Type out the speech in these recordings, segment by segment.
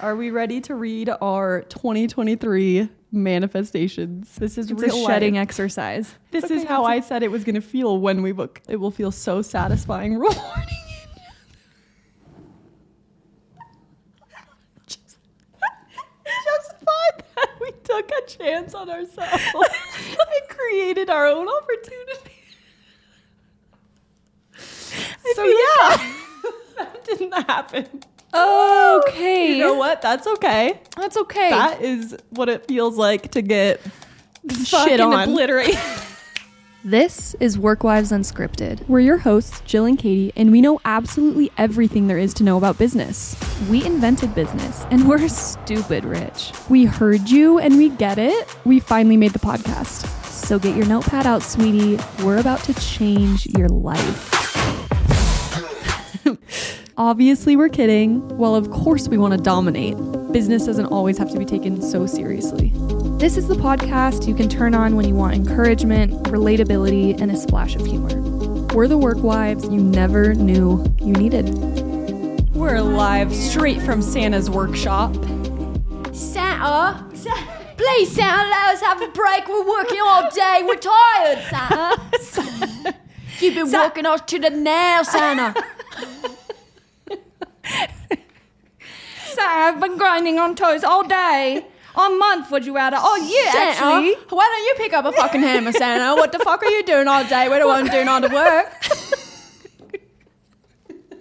Are we ready to read our 2023 manifestations? This is It's real shedding life. exercise. This It's is how I said it was going to feel when we book. It will feel so satisfying rewarding. Just, just fun that we took a chance on ourselves and created our own opportunity. so yeah, that didn't happen. Okay. You know what? That's okay. That's okay. That is what it feels like to get shit on. obliterate. This is Work Wives Unscripted. We're your hosts, Jill and Katie, and we know absolutely everything there is to know about business. We invented business, and we're stupid rich. We heard you, and we get it. We finally made the podcast. So get your notepad out, sweetie. We're about to change your life. Obviously, we're kidding. Well, of course, we want to dominate. Business doesn't always have to be taken so seriously. This is the podcast you can turn on when you want encouragement, relatability, and a splash of humor. We're the work wives you never knew you needed. We're live straight from Santa's workshop. Santa, please, Santa, let us have a break. We're working all day. We're tired, Santa. You've been walking us to the nail, Santa. So I've been grinding on toes all day. A month would you rather? Oh yeah, Santa, actually. why don't you pick up a fucking hammer, Santa? What the fuck are you doing all day? We're the ones doing all the work.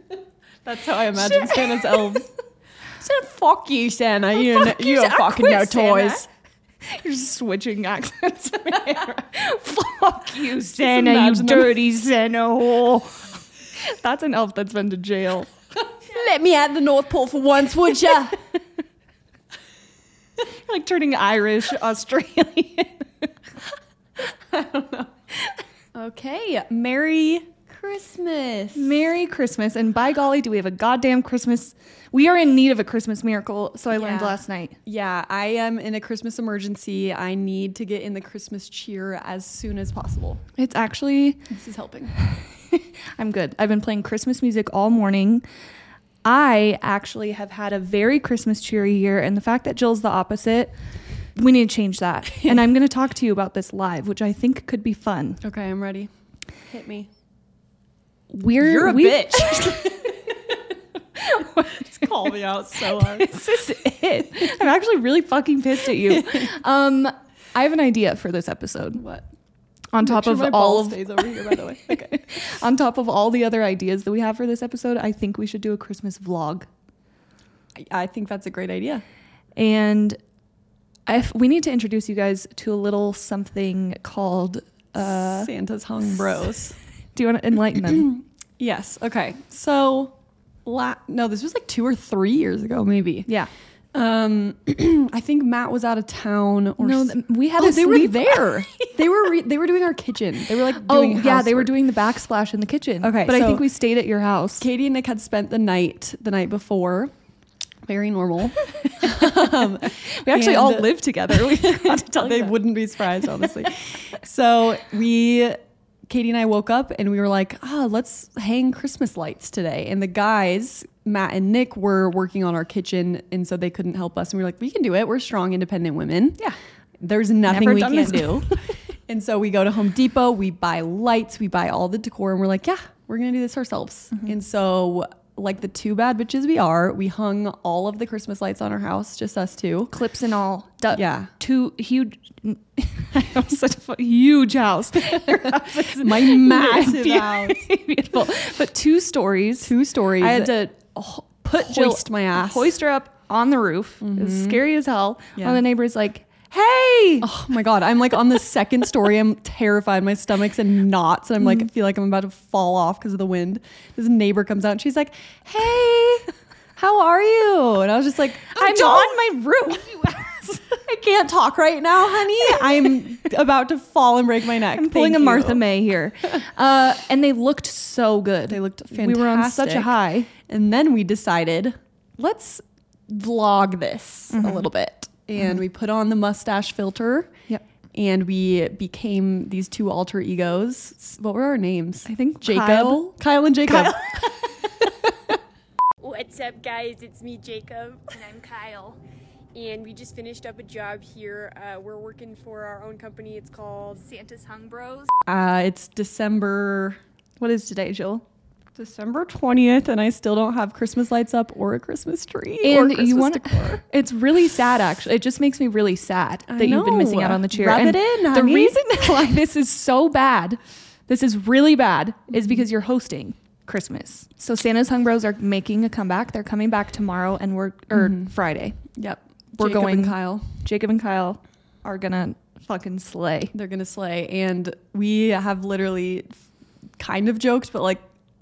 That's how I imagine Santa's elves. Santa, fuck you, Santa. You, Fuck you you, don't Santa. fucking Quit, Santa. toys. You're just switching accents. Fuck you, Santa, you dirty Santa. whore. That's an elf that's been to jail. Let me at the North Pole for once, would ya? like turning Irish, Australian. I don't know. Okay, Merry Christmas. Merry Christmas. And by golly, do we have a goddamn Christmas? We are in need of a Christmas miracle. So I learned last night. Yeah, I am in a Christmas emergency. I need to get in the Christmas cheer as soon as possible. It's actually, This is helping. I'm good. I've been playing Christmas music all morning. I actually have had a very Christmas cheery year. And the fact that Jill's the opposite, we need to change that. and I'm going to talk to you about this live, which I think could be fun. Okay, I'm ready. Hit me. We're, You're a we- bitch. Just call me out so hard. this is it. I'm actually really fucking pissed at you. Um, I have an idea for this episode. What? On top of all of stays over here, by the way. Okay. on top of all the other ideas that we have for this episode, I think we should do a Christmas vlog. I- I think that's a great idea. And if we need to introduce you guys to a little something called uh Santa's hung bros. do you want to enlighten them? yes. Okay. So, la- no, this was like two or three years ago, maybe. yeah. Um, I think Matt was out of town. Or No, th- we had oh, a they were there. they were re- they were doing our kitchen. They were like Oh doing yeah, they were doing the backsplash in the kitchen. Okay, But I think we stayed at your house. Katie and Nick had spent the night the night before. Very normal. um, We actually all lived together. We to tell they that. wouldn't be surprised, honestly. so we, Katie and I woke up and we were like, ah, let's hang Christmas lights today. And the guys, Matt and Nick, were working on our kitchen, and so they couldn't help us. And we were like, we can do it. We're strong, independent women. Yeah. There's nothing Never we can't do. and so we go to Home Depot, we buy lights, we buy all the decor, and we're like, yeah, we're gonna do this ourselves. Mm-hmm. And so, like the two bad bitches we are, we hung all of the Christmas lights on our house, just us two. clips and all. Du- Yeah. Two huge. Said a huge house. House My massive house. Beautiful. But two stories. Two stories. I had to ho- put Jill, Hoist my ass. hoist her up on the roof. It was mm-hmm. scary as hell. Yeah. One of the neighbors like, "Hey, Oh my god, I'm like on the second story. I'm terrified. My stomach's in knots, and I'm like, I feel like I'm about to fall off because of the wind. This neighbor comes out, and she's like, "Hey, how are you?" And I was just like, I'm "Don't- on my roof." I can't talk right now, honey. I'm about to fall and break my neck. I'm pulling Thank a Martha you." May here. Uh, and they looked so good. They looked fantastic. We were on such a high. And then we decided, let's vlog this Mm-hmm. a little bit. And we put on the mustache filter. Yep. And we became these two alter egos. What were our names? I think Jacob. Kyle. Kyle and Jacob. Well, What's up, guys? It's me, Jacob, And I'm Kyle. and we just finished up a job here. Uh, we're working for our own company. It's called Santa's Hung Bros. Uh, it's December What is today, Jill? December 20th, and I still don't have Christmas lights up or a Christmas tree. or And Christmas you want. It's really sad, actually. It just makes me really sad I that you've been missing out on the cheer. Rub And it in, The reason why this is so bad, this is really bad, is Mm-hmm. because you're hosting Christmas. So Santa's Hung Bros are making a comeback. They're coming back tomorrow and we're or Friday. Yep. We're Jacob going- and Kyle. Jacob and Kyle are gonna fucking slay. They're gonna slay, and we have literally kind of joked, but like.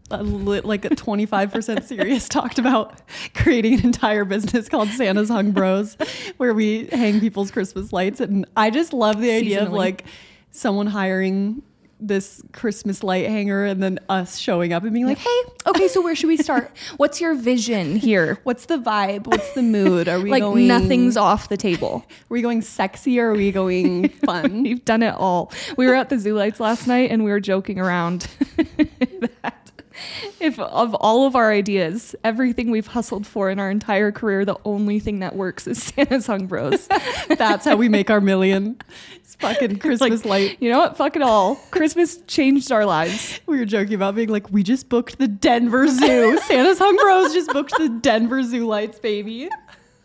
A li- like a 25% serious talked about creating an entire business called Santa's Hung Bros where we hang people's Christmas lights and I just love the idea of like someone hiring this Christmas light hanger and then us showing up and being like, "Hey, Okay, so where should we start? What's your vision here? what's the vibe? What's the mood? Are we like going nothing's off the table. Are we going sexy or are we going fun?" We've done it all. We were at the Zoo Lights last night and we were joking around that if of all of our ideas, everything we've hustled for in our entire career, the only thing that works is Santa's Hung Bros. That's how we make our million. It's fucking Christmas light. You know what? Fuck it all. Christmas changed our lives. We were joking about being like, we just booked the Denver Zoo. Santa's Hung Bros just booked the Denver Zoo lights, baby.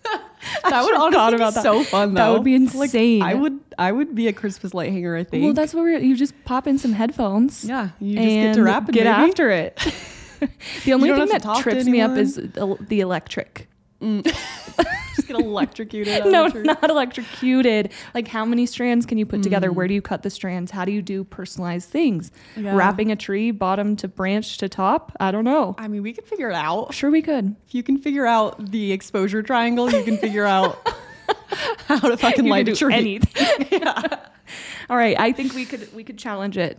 That would honestly about be that. so fun. Though. That would be Like, insane. I would, I would be a Christmas light hanger. I think. Well, that's what we're. You just pop in some headphones. yeah. You just get to rap and get baby. after it. the only thing that to talk to trips me up is the, the electric. Just get electrocuted. no, not electrocuted. Like, how many strands can you put together? Mm. Where do you cut the strands? How do you do personalized things? Yeah. Wrapping a tree, bottom to branch to top? I don't know. I mean, we could figure it out. Sure, we could. If you can figure out the exposure triangle, you can figure out how to fucking You light a tree. anything. All right, I think we could we could challenge it.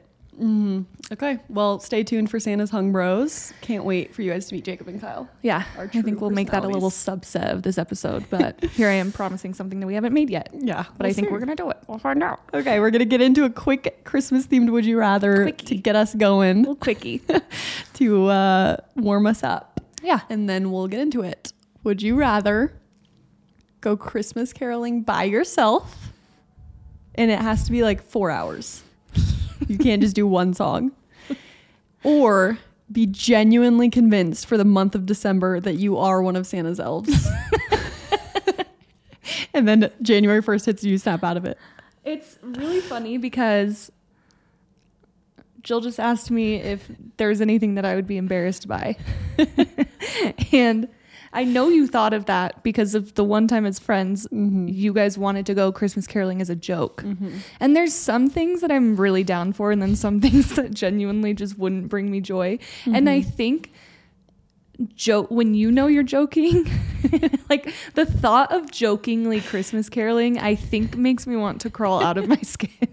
Okay. Well, stay tuned for Santa's Hung Bros. Can't wait for you guys to meet Jacob and Kyle. Yeah, I think we'll make that a little subset of this episode. But here I am promising something that we haven't made yet. Yeah. But I think we're gonna do it. We'll find out. Okay, we're gonna get into a quick Christmas themed Would You Rather Quickie. to get us going little quickie. to uh, warm us up, yeah. and then we'll get into it. Would you rather go Christmas caroling by yourself, and it has to be like four hours? You can't just do one song, or be genuinely convinced for the month of December that you are one of Santa's elves. and then January 1st hits you snap out of it. It's really funny because Jill just asked me if there's anything that I would be embarrassed by. and I know you thought of that because of the one time as friends, mm-hmm. you guys wanted to go Christmas caroling as a joke. Mm-hmm. And there's some things that I'm really down for, and then some things that genuinely just wouldn't bring me joy. And I mm-hmm. think joke when you know you're joking like the thought of jokingly christmas caroling i think makes me want to crawl out of my skin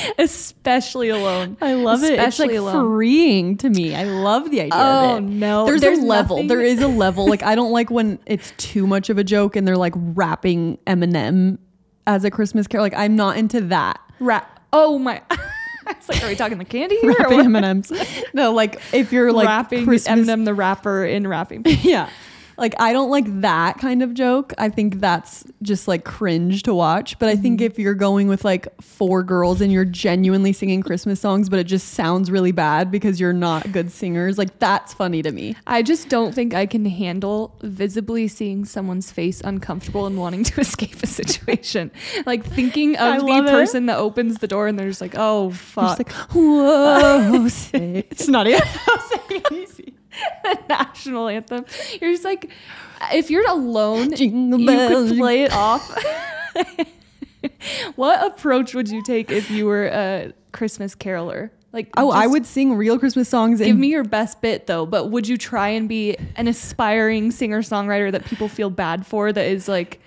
especially alone I love it. It's Especially like alone. freeing to me. I love the idea Oh, of it. no. There's, There's a level. nothing- There is a level. Like I don't like when it's too much of a joke and they're like rapping Eminem as a Christmas carol. Like I'm not into that. Rap. oh my I was like are we talking the candy here or Rapping? M&Ms. No, like if you're like rapping Christmas, Eminem the rapper in rapping yeah. Like I don't like that kind of joke. I think that's just like cringe to watch. But I think Mm-hmm. if you're going with like four girls and you're genuinely singing Christmas songs, but it just sounds really bad because you're not good singers, like that's funny to me. I just don't think I can handle visibly seeing someone's face uncomfortable and wanting to escape a situation. Like thinking I of the it. person that opens the door and they're just like, oh fuck. like, whoa, it's not the national anthem. You're just like, if you're alone, Jingle you bells. could play it off. what approach would you take if you were a Christmas caroler? Like, Oh, I would sing real Christmas songs. give me your best bit though. But would you try and be an aspiring singer songwriter that people feel bad for? That is like,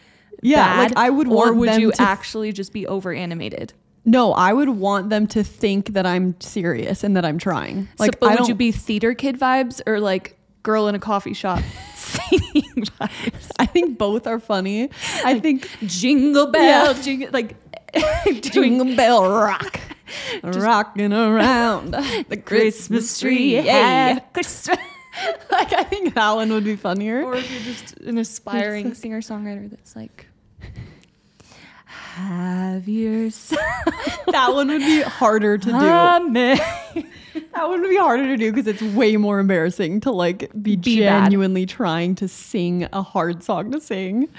Yeah, bad, like, I would or would you actually just be over animated? No, I would want them to think that I'm serious and that I'm trying. Like, Like, but would you be theater kid vibes or like girl in a coffee shop? I think both are funny. I think jingle bell, jingle like Jingle Bell Rock, rocking around the Christmas tree. Yeah, Yeah. Christmas. like I think that one would be funnier. Or if you're just an aspiring singer songwriter that's like, have yourself that one would be harder to do. That one would be harder to do because it's way more embarrassing to like be, Be bad. genuinely trying to sing a hard song to sing.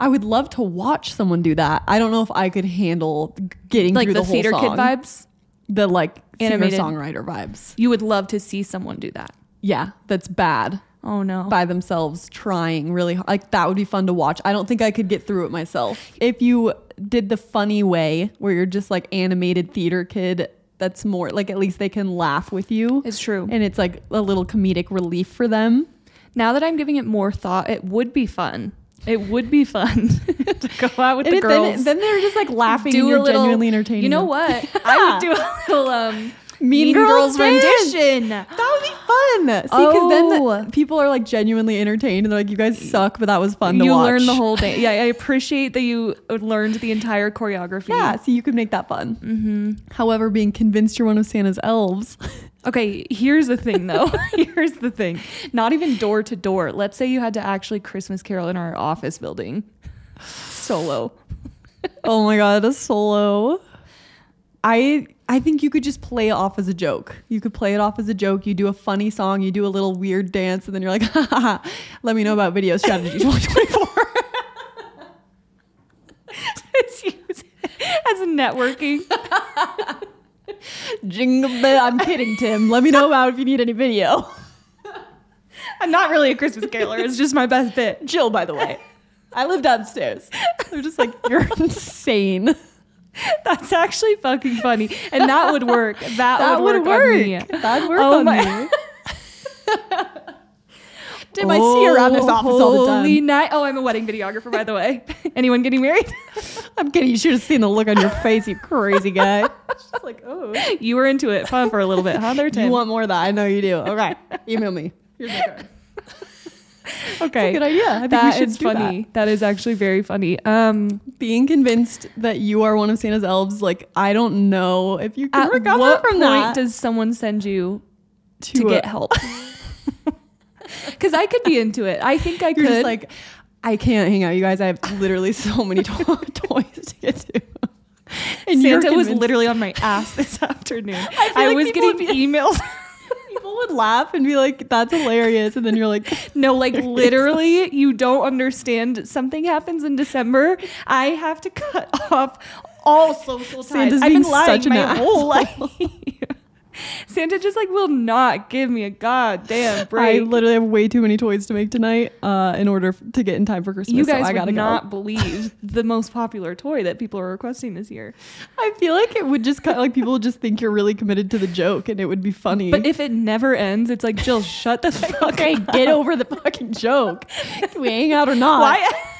I would love to watch someone do that. I don't know if I could handle getting like through the, the, whole theater kid vibes. the like singer Animated. songwriter vibes. You would love to see someone do that. Yeah, that's bad Oh no. by themselves trying really hard. Like that would be fun to watch. I don't think I could get through it myself. If you did the funny way where you're just like animated theater kid, that's more like at least they can laugh with you. It's true. and it's like a little comedic relief for them. now that I'm giving it more thought, it would be fun. It would be fun to go out with And the girls. then, then they're just like laughing do and you're a little, genuinely entertaining. You know what? I would do a little um Mean Girls dance. rendition. That would be fun. See, because then Oh. the, people are like genuinely entertained and they're like, "You guys suck," but that was fun to you watch. learn the whole day. Yeah, I appreciate that you learned the entire choreography. Yeah, so you could make that fun. Mm-hmm. However, being convinced you're one of Santa's elves, Okay, here's the thing though. here's the thing. Not even door to door. Let's say you had to actually Christmas carol in our office building. Solo. oh my god, a solo. I I think you could just play it off as a joke. You could play it off as a joke. You do a funny song, you do a little weird dance, and then you're like, ha, ha, ha, let me know about video strategy 2024. It's used as networking. Jingle bell. I'm kidding, Tim. Let me know about if you need any video. I'm not really a Christmas caroler. It's just my best bit. Jill, by the way. I live downstairs. They're just like, you're insane. That's actually fucking funny, and that would work. That, That would, would work, on work. me. That'd work Oh on my- me. Tim, I see you around this office all the oh, Holy time. night! Oh, I'm a wedding videographer, by the way. Anyone getting married? I'm kidding. You should have seen the look on your face, you crazy guy. Just like, oh. you were into it, fun for a little bit, huh? There, You want more of that? I know you do. All right. Email me. Here's my card. Okay, Good idea. I think That we should is do that. funny. that is actually very funny. Um, Being convinced that you are one of Santa's elves, like I don't know if you can at recover what from point that. does someone send you to, To, uh, get help? Because I could be into it. I think I You're could. just like, I can't hang out, you guys. I have literally so many to- toys to get to. And Santa was literally on my ass this afternoon. feel I, like was getting would emails. People would laugh and be like, "That's hilarious," and then you're like, No, like literally, you don't understand. Something happens in December. I have to cut off all social ties. Santa's I've been lying my whole life. Santa just like will not give me a goddamn break. "I literally have way too many toys to make tonight uh, in order f- to get in time for Christmas." you so guys I would gotta not go. believe the most popular toy that people are requesting this year. I feel like it would just kind of like people would just think you're really committed to the joke, and it would be funny. But if it never ends, it's like Jill, shut the fuck okay, up. get over the fucking joke. Can we hang out or not? Why?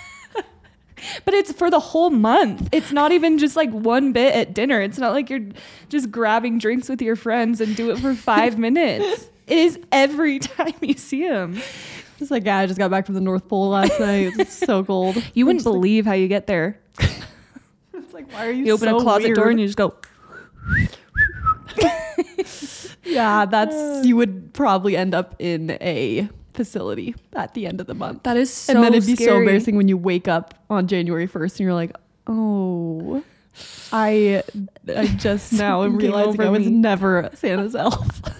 But it's for the whole month. It's not even just like one bit at dinner. It's not like you're just grabbing drinks with your friends and do it for five minutes. It is every time you see them. It's like, yeah, I just got back from the North Pole last night. It's so cold. You wouldn't believe how you get there. It's like, why are you? You open so a closet door and you just go. Yeah, that's you would probably end up in a facility at the end of the month. That is so and then it'd be so embarrassing when you wake up on January 1st and you're like, oh, I, I just now am realizing I was me. never Santa's elf.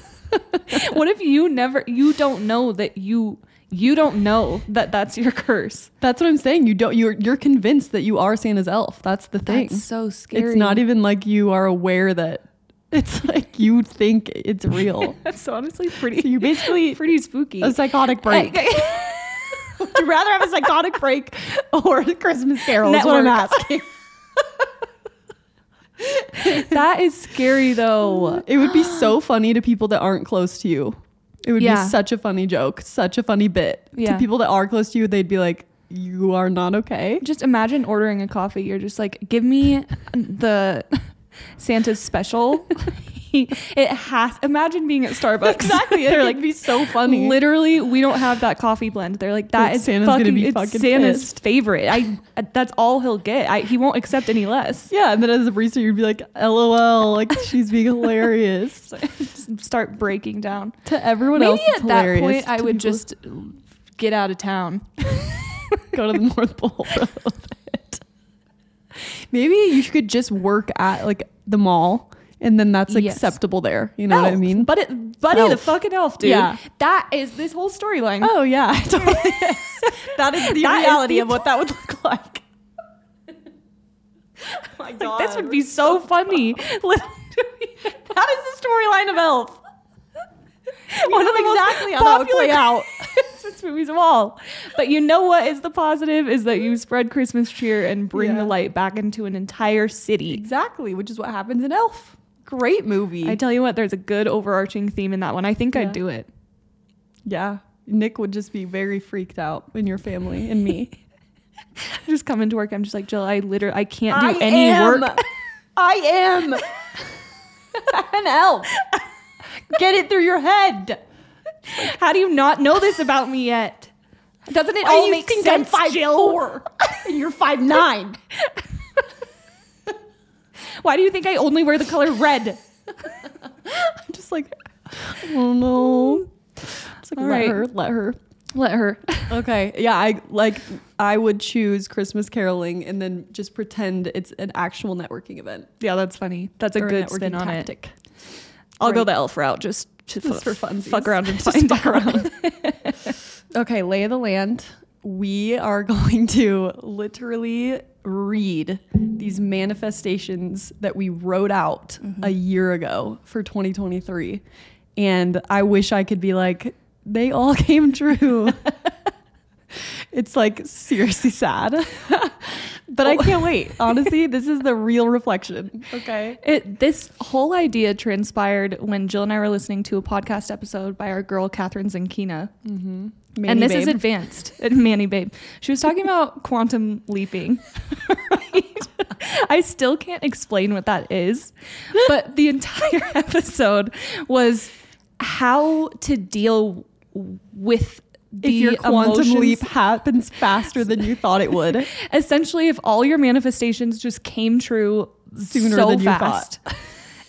What if you never? You don't know that you. You don't know that that's your curse. That's what I'm saying. You don't. You're you're convinced that you are Santa's elf. That's the thing. That's so scary. it's not even like you are aware that. It's like you think it's real. That's honestly pretty. So you basically pretty spooky. a psychotic break. Would you rather have a psychotic break or a Christmas Carol? Is what I'm asking. that is scary though. It would be so funny to people that aren't close to you. It would Yeah. be such a funny joke, such a funny bit. Yeah. To people that are close to you, they'd be like, "You are not okay." Just imagine ordering a coffee. You're just like, give me the Santa's special. it has. Imagine being at Starbucks. Exactly. They're like be so funny. Literally, we don't have that coffee blend. They're like that is Santa's fucking, gonna be it's fucking Santa's pissed. favorite. I that's all he'll get. I, he won't accept any less. Yeah, and then as a barista, you'd be like, "LOL!" Like she's being hilarious. Just start breaking down. to everyone Maybe else, it's at that point, I would people- just get out of town. go to the North Pole for a little bit. Maybe you could just work at like the mall, and then that's Yes. acceptable there. You know what I mean? But it, Buddy the fucking elf, dude. Yeah. That is this whole storyline. oh yeah, totally that is the That is reality the of what that would look like. oh my god, this would be so funny. That is the storyline of Elf. One of the most exactly how that would popular play out. Christmas movies of all. But you know what is the positive is that you spread Christmas cheer and bring Yeah. the light back into an entire city. Exactly, which is what happens in Elf. Great movie. I tell you what, there's a good overarching theme in that one. I think Yeah. I'd do it. yeah, Nick would just be very freaked out in your family and me. Just come into work. I'm just like Jill. I literally I can't do I any am. work. I am an elf. Get it through your head. How do you not know this about me yet? Doesn't it all do you make think sense, I'm five Jill? four and you're five nine? Why do you think I only wear the color red? I'm just like, oh no. It's like All let right. her, let her. Let her. Okay, yeah, I like. I would choose Christmas caroling and then just pretend it's an actual networking event. Yeah, that's funny. That's a or good spin on it. I'll go the elf route just Just fu- for funsies. fuck around and Just find fuck around. Okay, lay of the land. We are going to literally read these manifestations that we wrote out mm-hmm. a year ago for 2023. And I wish I could be like, they all came true. it's like seriously sad. But I can't wait. Honestly, this is the real reflection. Okay. It this whole idea transpired when Jill and I were listening to a podcast episode by our girl Kathrin Zenkina. Mm-hmm. and this is advanced. Manny Babe. She was talking about quantum leaping. right? I still can't explain what that is, but the entire episode was how to deal with the if your quantum emotions- leap happens faster than you thought it would. essentially if all your manifestations just came true Sooner so than you fast.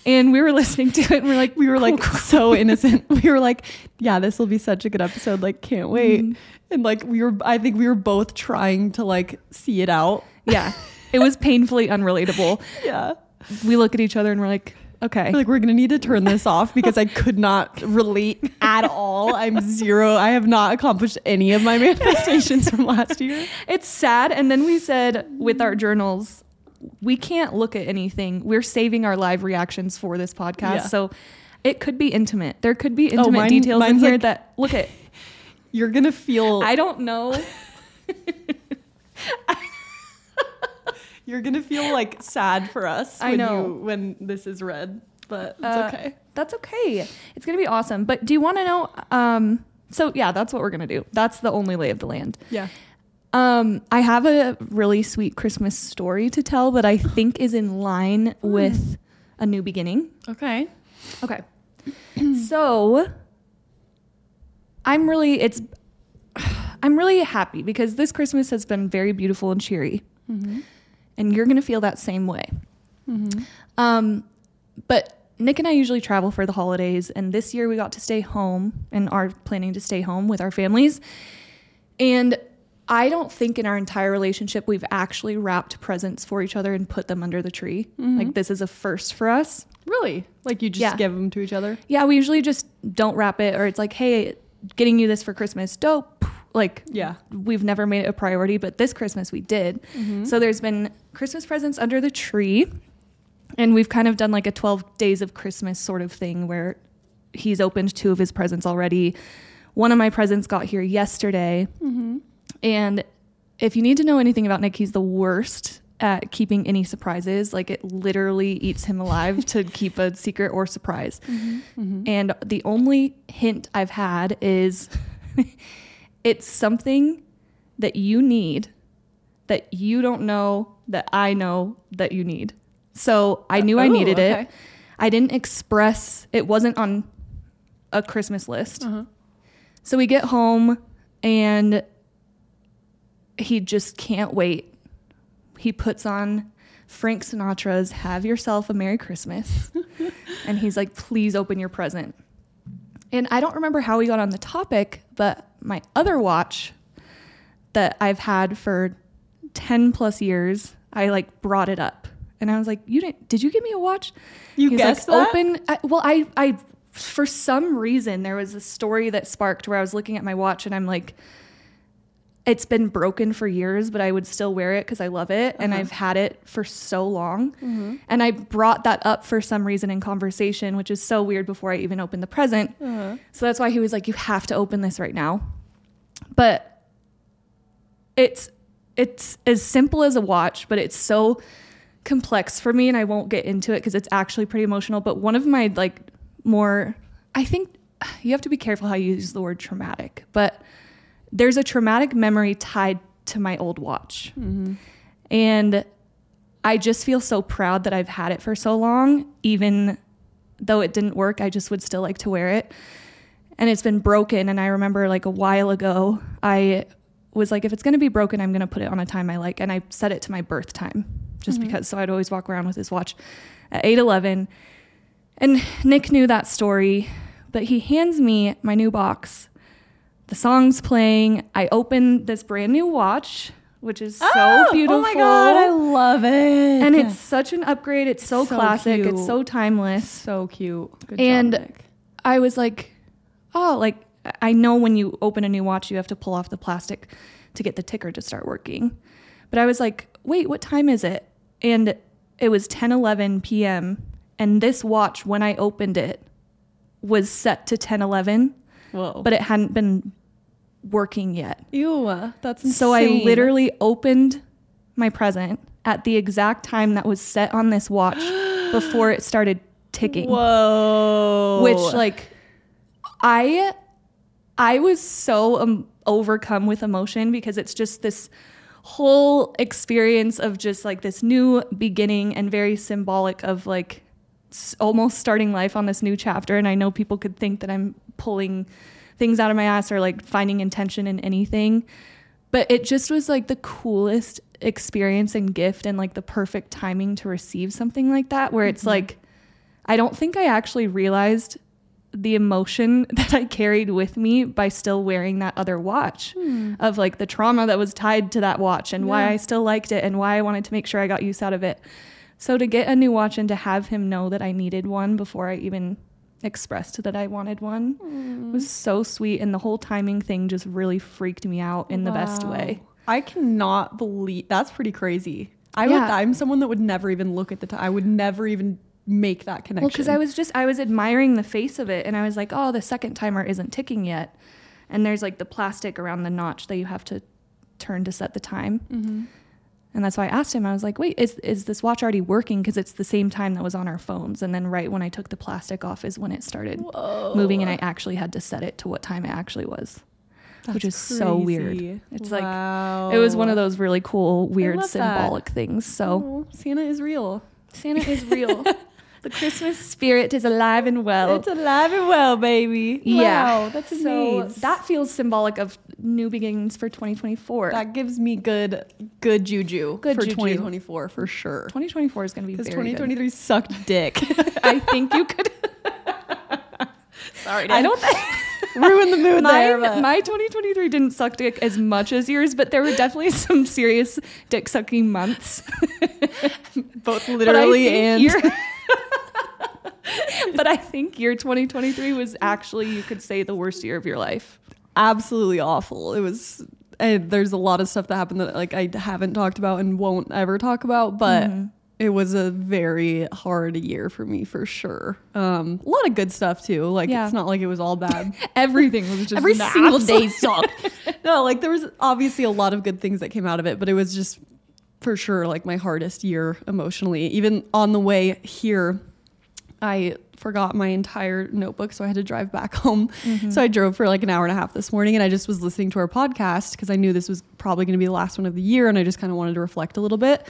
And we were listening to it and we're like, We were like so innocent. We were like, yeah, this will be such a good episode. Like, can't wait. Mm-hmm. And like, we were, I think we were both trying to like see it out. yeah, it was painfully unrelatable. Yeah. We look at each other and we're like, okay. We're like, we're going to need to turn this off because I could not relate at all. I'm zero. I have not accomplished any of my manifestations from last year. It's sad. And then we said with our journals, we can't look at anything. We're saving our live reactions for this podcast. Yeah. So it could be intimate. There could be oh, intimate mine- details in here like- that look at. You're going to feel, I don't know. you're going to feel like sad for us I when, know. You, when this is read, but it's Uh, okay. That's okay. It's gonna be awesome. But do you want to know? Um, so yeah, that's what we're gonna do. That's the only lay of the land. Yeah. Um, I have a really sweet Christmas story to tell that I think is in line with a new beginning. Okay. Okay. so I'm really it's I'm really happy because this Christmas has been very beautiful and cheery. And you're going to feel that same way. Mm-hmm. Um but Nick and I usually travel for the holidays and this year we got to stay home and are planning to stay home with our families. And I don't think in our entire relationship we've actually wrapped presents for each other and put them under the tree. Mm-hmm. Like this is a first for us. Really? Like you just Yeah. give them to each other? Yeah, we usually just don't wrap it, or it's like, hey, getting you this for Christmas, dope. Like, Yeah. we've never made it a priority, but this Christmas we did. Mm-hmm. So there's been Christmas presents under the tree, and we've kind of done like a 12 days of Christmas sort of thing where he's opened two of his presents already. One of my presents got here yesterday. Mm-hmm. And if you need to know anything about Nick, he's the worst at keeping any surprises. Like it literally eats him alive to keep a secret or surprise. Mm-hmm. Mm-hmm. And the only hint I've had is it's something that you need that you don't know that I know that you need. So I knew I Oh, needed okay. it. I didn't express, it wasn't on a Christmas list. Uh-huh. So we get home and he just can't wait. He puts on Frank Sinatra's Have Yourself a Merry Christmas. and he's like, please open your present. And I don't remember how we got on the topic, but my other watch that I've had for 10 plus years, I like brought it up. And I was like, "You didn't did you give me a watch?" You He's guessed like, that? "Open I, well, I I for some reason there was a story that sparked where I was looking at my watch and I'm like it's been broken for years, but I would still wear it because I love it and uh-huh. I've had it for so long. Mm-hmm. And I brought that up for some reason in conversation, which is so weird before I even opened the present. Uh-huh. So that's why he was like, You have to open this right now. But it's it's as simple as a watch, but it's so complex for me and I won't get into it because it's actually pretty emotional. But one of my like more I think you have to be careful how you use the word traumatic, but there's a traumatic memory tied to my old watch. Mm-hmm. And I just feel so proud that I've had it for so long, even though it didn't work, I just would still like to wear it. And it's been broken. And I remember like a while ago, I was like, if it's going to be broken, I'm going to put it on a time I like. And I set it to my birth time just mm-hmm. because. So I'd always walk around with his watch at 8 11. And Nick knew that story, but he hands me my new box. The song's playing. I open this brand new watch, which is so beautiful. Oh my god, I love it. and it's such an upgrade. It's so, So classic. cute. It's so timeless. so cute. Good And job. I was like, oh, like I know when you open a new watch, you have to pull off the plastic to get the ticker to start working. But I was like, wait, what time is it? And it was 10 11 p.m. And this watch, when I opened it, was set to 10 11, Whoa. but it hadn't been working yet. Ew, that's insane. So I literally opened my present at the exact time that was set on this watch before it started ticking Whoa. which like i i was so um, overcome with emotion because it's just this whole experience of just like this new beginning and very symbolic of like s- almost starting life on this new chapter. And i know people could think that i'm pulling things out of my ass or like finding intention in anything. But it just was like the coolest experience and gift and like the perfect timing to receive something like that where it's like I don't think I actually realized the emotion that I carried with me by still wearing that other watch hmm. of like the trauma that was tied to that watch and why I still liked it and why I wanted to make sure I got use out of it. So to get a new watch and to have him know that I needed one before I even expressed that I wanted one hmm. was so sweet and the whole timing thing just really freaked me out in the best way. I cannot believe that's pretty crazy. I would. Yeah. I'm someone that would never even look at the time. I would never even make that connection. Well, because I was just I was admiring the face of it, and I was like, oh, the second timer isn't ticking yet, and there's like the plastic around the notch that you have to turn to set the time, Mm-hmm. and that's why I asked him. I was like, wait, is is this watch already working? Because it's the same time that was on our phones, and then right when I took the plastic off is when it started moving, and I actually had to set it to what time it actually was, which is so weird. crazy. It's like it was one of those really cool, weird, love that. symbolic things. So. Oh, Santa is real. Santa is real. the Christmas spirit is alive and well. It's alive and well, baby. yeah, Wow, that's so amazing. that feels symbolic of new beginnings for 2024. that gives me good good juju Good for juju. 2024 for sure. 2024 is going to be Because very 2023 sucked dick. I think you could. Sorry, I don't think ruin the mood there. my, But my 2023 didn't suck dick as much as yours, but there were definitely some serious dick sucking months. both literally and but I think your 2023 was actually, you could say, the worst year of your life. absolutely awful. It was. And there's a lot of stuff that happened that like I haven't talked about and won't ever talk about, but Mm-hmm. it was a very hard year for me for sure. Um, a lot of good stuff too. Like Yeah. it's not like it was all bad. Everything was just Every single absolute- day sucked. no, like there was obviously a lot of good things that came out of it, but it was just for sure like my hardest year emotionally. Even on the way here, I forgot my entire notebook, so I had to drive back home. Mm-hmm. So I drove for like an hour and a half this morning, and I just was listening to our podcast because I knew this was probably going to be the last one of the year, and I just kind of wanted to reflect a little bit.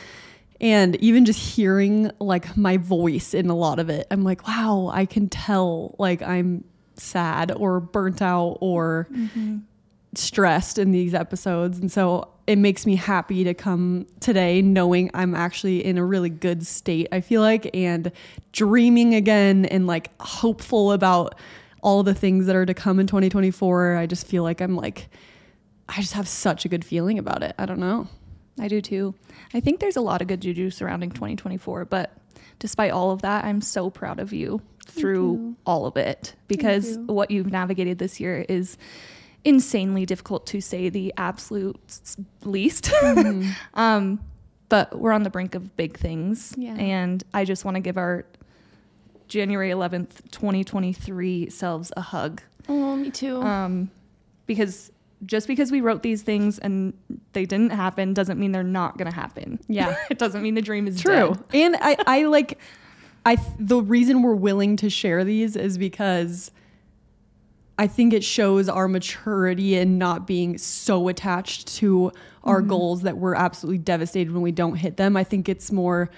And even just hearing like my voice in a lot of it, I'm like, wow, I can tell like I'm sad or burnt out or mm-hmm. stressed in these episodes. And so it makes me happy to come today knowing I'm actually in a really good state, I feel like, and dreaming again and like hopeful about all the things that are to come in 2024. I just feel like I'm like, I just have such a good feeling about it. I don't know. I do too. I think there's a lot of good juju surrounding 2024, but despite all of that, I'm so proud of you through all of it because what you've navigated this year is insanely difficult to say the absolute least. um, but we're on the brink of big things. Yeah. And I just want to give our January 11th, 2023 selves a hug Oh, me too. um, because just because we wrote these things and they didn't happen doesn't mean they're not going to happen. Yeah. it doesn't mean the dream is True. dead. And I, I like, I, th- the reason we're willing to share these is because I think it shows our maturity and not being so attached to our mm-hmm. goals that we're absolutely devastated when we don't hit them. I think it's more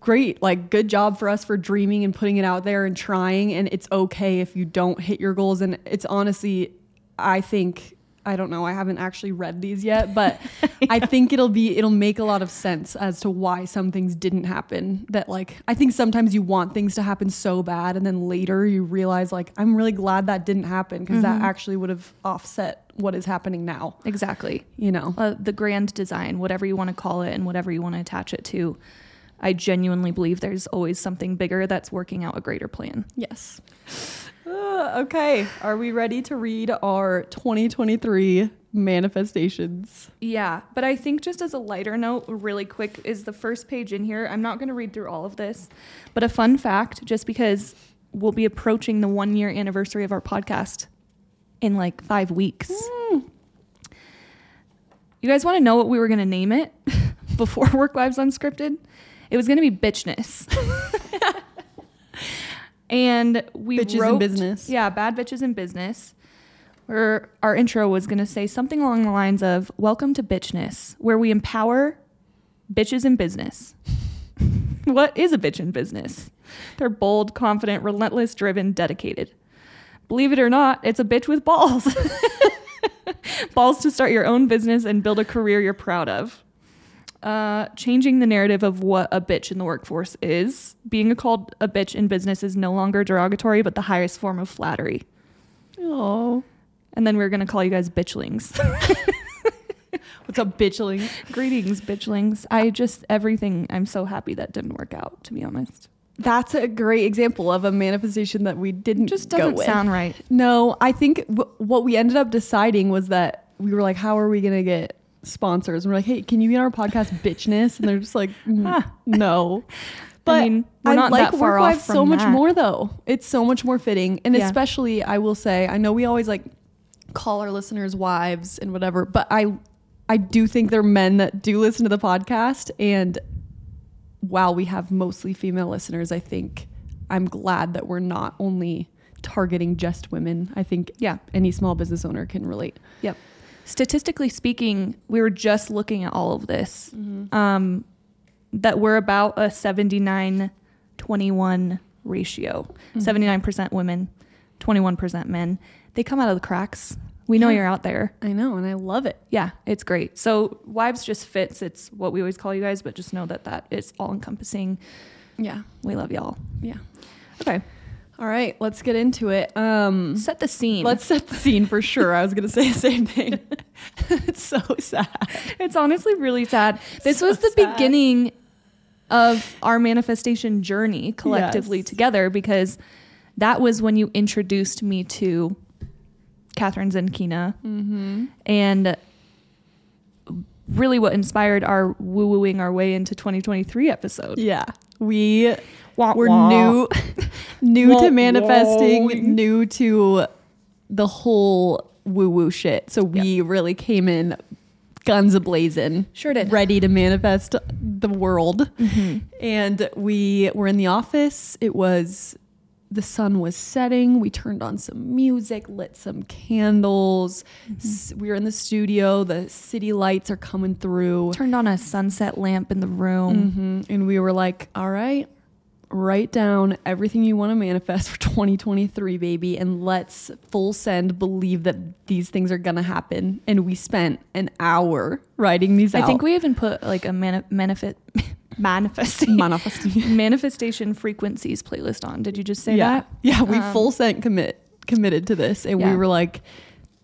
great, like good job for us for dreaming and putting it out there and trying. And it's okay if you don't hit your goals. And it's honestly, I think, I don't know, I haven't actually read these yet, but I think it'll be, it'll make a lot of sense as to why some things didn't happen. That, like, I think sometimes you want things to happen so bad. And then later you realize, like, I'm really glad that didn't happen because that actually would have offset what is happening now, Exactly. you know? Uh, the grand design, whatever you want to call it and whatever you want to attach it to. I genuinely believe there's always something bigger that's working out a greater plan. Yes. Uh, okay. Are we ready to read our 2023 manifestations? Yeah, but I think just as a lighter note, really quick, is the first page in here. I'm not going to read through all of this, but a fun fact just because we'll be approaching the one year anniversary of our podcast in like five weeks. You guys want to know what we were going to name it before Work Lives Unscripted? It was going to be Bitchness. and we Bitches in wrote, business. Yeah, bad bitches in business. Where our intro was going to say something along the lines of "Welcome to Bitchness," where we empower bitches in business. what is a bitch in business? They're bold, confident, relentless, driven, dedicated. Believe it or not, it's a bitch with balls. balls to start your own business and build a career you're proud of. Uh, changing the narrative of what a bitch in the workforce is. Being called a bitch in business is no longer derogatory, but the highest form of flattery. Oh. And then we're going to call you guys bitchlings. What's up, bitchling? Greetings, bitchlings. I just, everything, I'm so happy that didn't work out, to be honest. That's a great example of a manifestation that we didn't Just doesn't sound right. No, I think w- what we ended up deciding was that we were like, how are we going to get sponsors? And we're like, hey, can you be on our podcast, Bitchness? And they're just like, "Mm, no. But mean, we're not like that far Work Life so from much more though. It's so much more fitting, and Yeah. especially I will say, I know we always like call our listeners wives and whatever, but I I do think they're men that do listen to the podcast, and while we have mostly female listeners, I think I'm glad that we're not only targeting just women. I think Yeah. any small business owner can relate. Yep. Statistically speaking, we were just looking at all of this. Um, that we're about a 79 21 ratio 79% women, 21% men. They come out of the cracks. We know Yeah. you're out there. I know, and I love it. Yeah, it's great. So, wives just fits. It's what we always call you guys, but just know that that is all encompassing. Yeah, We love y'all. yeah. Okay. All right, let's get into it. Um, Set the scene. let's set the scene for sure. I was gonna say the same thing. it's so sad. It's honestly really sad. This So was the sad. beginning of our manifestation journey collectively Yes. together because that was when you introduced me to Kathrin Zenkina Mm-hmm. and really what inspired our woo wooing our way into 2023 episode. Yeah, we Wah, were wah. new, new Wah, to manifesting, new to the whole woo woo shit. So we really came in guns a blazing. Sure did. ready to manifest the world. Mm-hmm. And we were in the office. It was the sun was setting. We turned on some music, lit some candles. S- we were in the studio. The city lights are coming through. Turned on a sunset lamp in the room. Mhm. And we were like, all right, write down everything you want to manifest for 2023, baby, and let's full send believe that these things are going to happen. And we spent an hour writing these I out. think we even put like a mani- manifest manifesting manifesting. manifestation frequencies playlist on. Did you just say yeah. that? Yeah, we Um, full sent commit committed to this. And Yeah. we were like,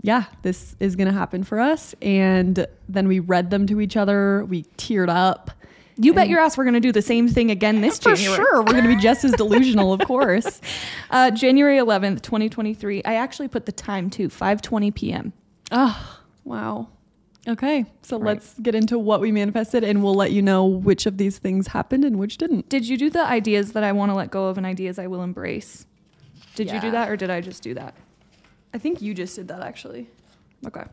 yeah, this is going to happen for us. And then we read them to each other. We teared up. You bet your ass we're gonna do the same thing again this For January. sure. We're going to be just as delusional, of course. Uh, January 11th, 2023. I actually put the time too, 5:20 p.m. Oh, wow. Okay, so Right. let's get into what we manifested and we'll let you know which of these things happened and which didn't. Did you do the ideas that I want to let go of and ideas I will embrace? Did you do that or did I just do that? I think you just did that actually. Okay.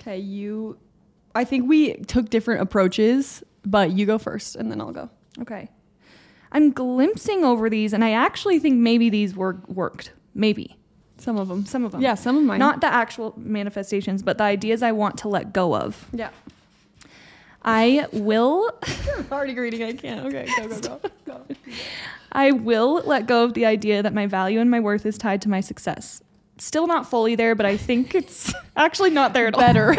Okay, you. I think we took different approaches, but you go first and then I'll go. Okay. I'm glimpsing over these and I actually think maybe these were worked. Maybe. Some of them. Some of them. Yeah, some of mine. Not the actual manifestations, but the ideas I want to let go of. Yeah. I will Already greeting. I can't. Okay, go go go. go. I will let go of the idea that my value and my worth is tied to my success. Still not fully there, but I think it's actually not there at all. Better.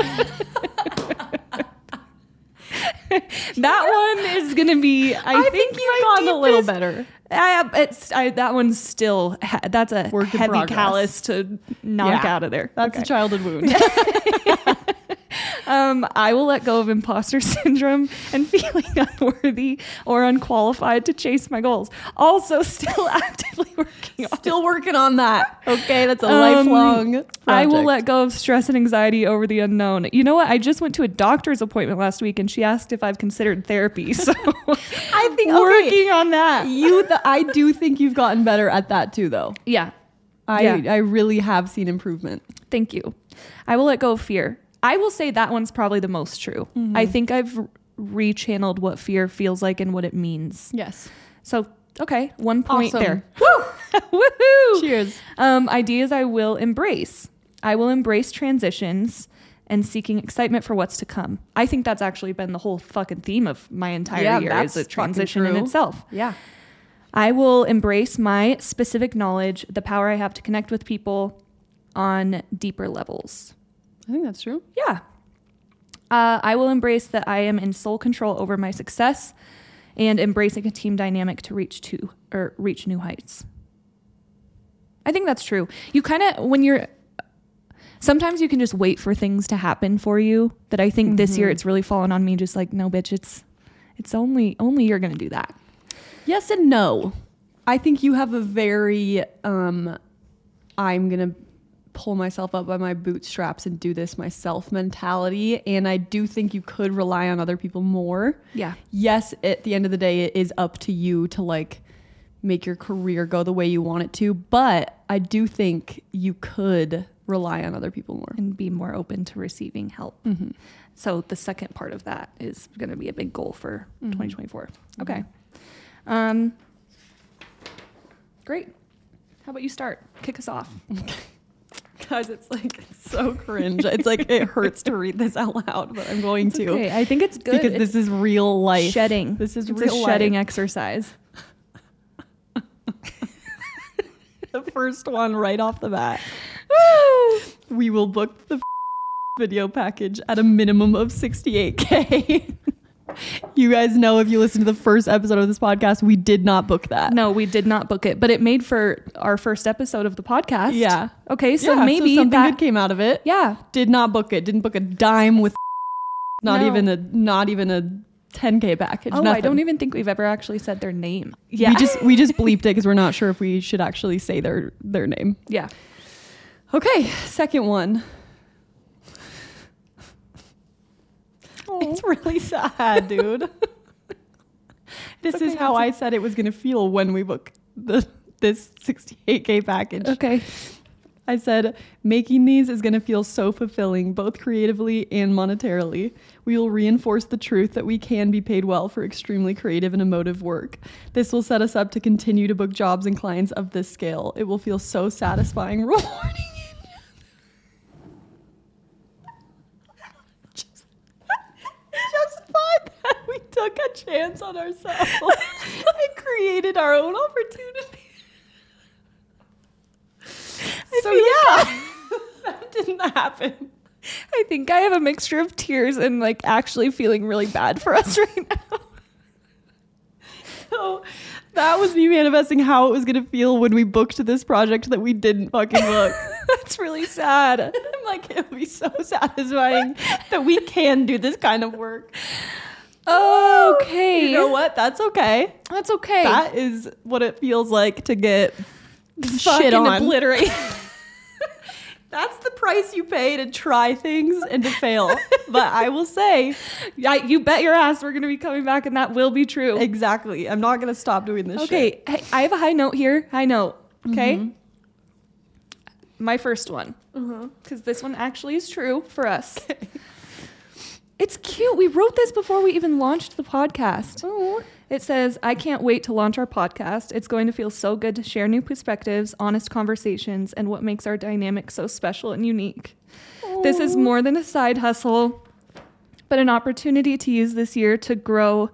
That one is gonna be. I, I, think, think you've gotten a little better. I, uh, it's I, that one's still that's a Work heavy callus to knock Yeah. out of there. That's Okay. a childhood wound. Um, I will let go of imposter syndrome and feeling unworthy or unqualified to chase my goals. Also, still actively working on. Still working on that. Okay, that's a Um, lifelong. I will let go of stress and anxiety over the unknown. You know what? I just went to a doctor's appointment last week, and she asked if I've considered therapy. So I think okay, working on that. you. The, I do think you've gotten better at that too, though. Yeah. I Yeah. I really have seen improvement. Thank you. I will let go of fear. I will say that one's probably the most true. Mm-hmm. I think I've rechanneled what fear feels like and what it means. Yes. So, okay, one point Awesome. there. Woohoo! Cheers. Um, ideas I will embrace. I will embrace transitions and seeking excitement for what's to come. I think that's actually been the whole fucking theme of my entire Yeah, year is a transition in itself. Yeah. I will embrace my specific knowledge, the power I have to connect with people on deeper levels. I think that's true. Yeah. Uh, I will embrace that I am in sole control over my success and embracing a team dynamic to reach to or reach new heights. I think that's true. You kind of when you're sometimes you can just wait for things to happen for you. That I think this year it's really fallen on me just like no bitch it's it's only only you're going to do that. Yes and no. I think you have a very um I'm going to pull myself up by my bootstraps and do this myself mentality and I do think you could rely on other people more. Yeah. Yes, at the end of the day it is up to you to like make your career go the way you want it to, but I do think you could rely on other people more. and be more open to receiving help. Mm-hmm. So the second part of that is going to be a big goal for mm-hmm. 2024. Mm-hmm. Okay. Um, great. How about you start? Kick us off. Guys, it's like it's so cringe. it's like it hurts to read this out loud, but I'm going to. Okay, I think it's good because this is real life. shedding. This is it's real a shedding life. exercise. the first one right off the bat. we will book the video package at a minimum of 68k. you guys know if you listen to the first episode of this podcast, we did not book that. No, we did not book it, but it made for our first episode of the podcast. Yeah. Okay, so Yeah, maybe something that. good came out of it. yeah. Did not book it. Didn't book a dime with not No. even a not even a 10k package. Oh, I don't even think we've ever actually said their name. Yeah, we just we just bleeped it because we're not sure if we should actually say their their name. yeah. Okay, second one. It's really sad, dude. this is how I said it was gonna feel when we book the this 68k package. Okay. I said, making these is going to feel so fulfilling, both creatively and monetarily. We will reinforce the truth that we can be paid well for extremely creative and emotive work. This will set us up to continue to book jobs and clients of this scale. It will feel so satisfying, rewarding. Just- Justified that we took a chance on ourselves and created our own opportunity. So yeah, that didn't happen. I think I have a mixture of tears and like actually feeling really bad for us right now. So that was me manifesting how it was gonna feel when we booked this project that we didn't fucking book. That's really sad. I'm like, it'll be so satisfying that we can do this kind of work. Okay. You know what? That's okay. That's okay. That is what it feels like to get shit on. obliterate. That's the price you pay to try things and to fail. But I will say, yeah, you bet your ass we're gonna be coming back, and that will be true. exactly. I'm not gonna stop doing this. shit. Okay, hey, I have a high note here. High note. Okay. Mm-hmm. My first one, mm-hmm. because this one actually is true for us. It's cute. We wrote this before we even launched the podcast. It says, I can't wait to launch our podcast. It's going to feel so good to share new perspectives, honest conversations, and what makes our dynamic so special and unique. This is more than a side hustle, but an opportunity to use this year to grow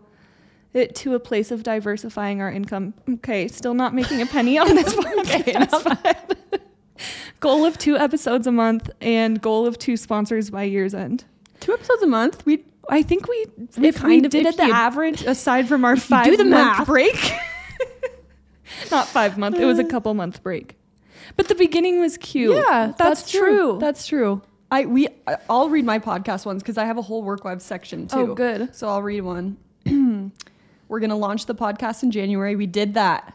it to a place of diversifying our income. Okay, still not making a penny on this podcast. but goal of two episodes a month and goal of two sponsors by year's end. Two episodes a month. We I think we, We if we of- did it the average, aside from our five do the month math. break, not five month, it was a uh. couple month break. But the beginning was cute. Yeah, that's, true. That's true. I we I'll read my podcast ones because I have a whole work wives section too. Oh, good. So I'll read one. We're gonna launch the podcast in January. We did that.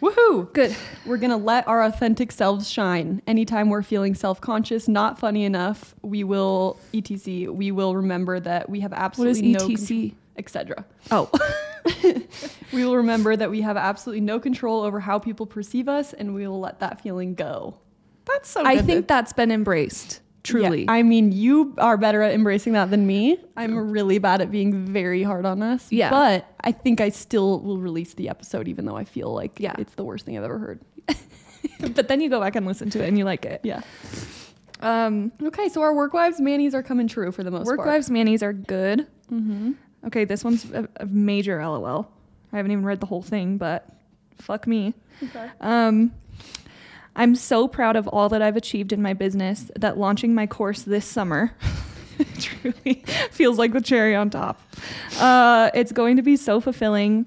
Woohoo! Good. We're gonna let our authentic selves shine. Anytime we're feeling self-conscious, not funny enough, we will etc. We will remember that we have absolutely no ETC? etc. Oh, We will remember that we have absolutely no control over how people perceive us, and we will let that feeling go. That's so. I think to- that's been embraced. Truly. Yeah, I mean, you are better at embracing that than me. I'm really bad at being very hard on us. Yeah. But I think I still will release the episode, even though I feel like Yeah. it's the worst thing I've ever heard. but then you go back and listen to it and you like it. Yeah. Um, Okay, so our work wives manis are coming true for the most work part. wives manis are good. Mm-hmm. Okay, this one's a, a major LOL. I haven't even read the whole thing, but fuck me. Okay. Um, I'm so proud of all that I've achieved in my business that launching my course this summer truly feels like the cherry on top. Uh, it's going to be so fulfilling,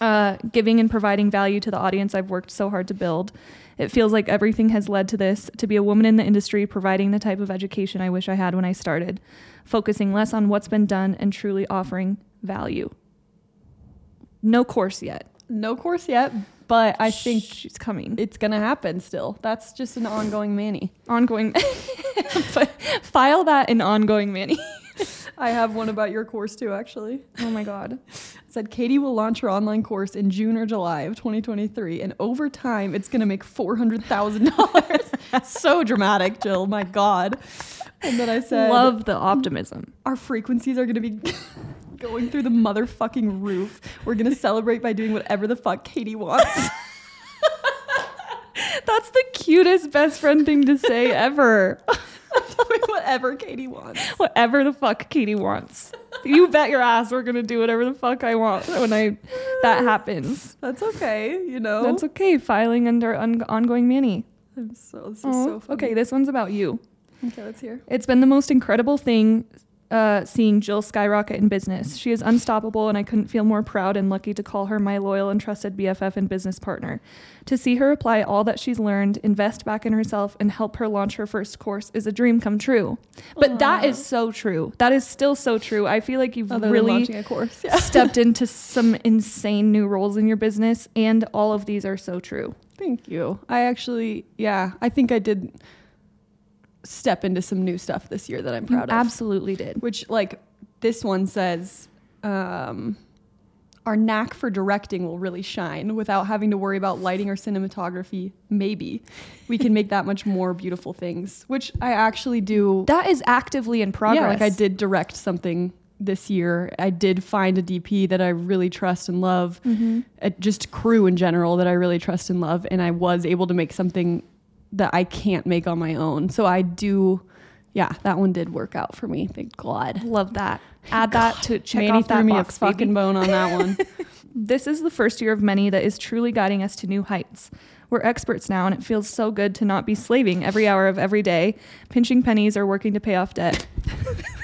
uh, giving and providing value to the audience I've worked so hard to build. It feels like everything has led to this to be a woman in the industry, providing the type of education I wish I had when I started, focusing less on what's been done and truly offering value. No course yet. No course yet, but I think she's coming. it's gonna happen still. That's just an ongoing Manny. ongoing file that in ongoing Manny. I have one about your course too, actually. Oh my god. It said Katie will launch her online course in June or July of 2023, and over time, it's gonna make four hundred thousand dollars. so dramatic, Jill. My God. And then I said, Love the optimism. our frequencies are gonna be going through the motherfucking roof. We're gonna celebrate by doing whatever the fuck Katie wants. That's the cutest best friend thing to say ever. whatever Katie wants. Whatever the fuck Katie wants. You bet your ass we're gonna do whatever the fuck I want when I that happens. That's okay, you know. That's okay. Filing under on- ongoing Manny. I'm so this is so funny. okay, this one's about you. Okay, let's hear. It's been the most incredible thing uh, seeing Jill skyrocket in business. She is unstoppable, and I couldn't feel more proud and lucky to call her my loyal and trusted BFF and business partner. To see her apply all that she's learned, invest back in herself, and help her launch her first course is a dream come true. But that is so true. That is still so true. I feel like you've Other really a course. Yeah. stepped into some insane new roles in your business, and all of these are so true. Thank you. I actually, yeah, I think I did step into some new stuff this year that I'm proud you of. absolutely did. Which, like, this one says, um, our knack for directing will really shine without having to worry about lighting or cinematography. Maybe we can make that much more beautiful things, which I actually do. That is actively in progress. Yeah, like I did direct something this year. I did find a DP that I really trust and love, uh, just crew in general that I really trust and love, and I was able to make something that I can't make on my own. So I do, yeah, that one did work out for me. Thank God. Love that. Add that to check Manny off that threw me box, a fucking baby. bone on that one. This is the first year of many that is truly guiding us to new heights. We're experts now, and it feels so good to not be slaving every hour of every day, pinching pennies or working to pay off debt.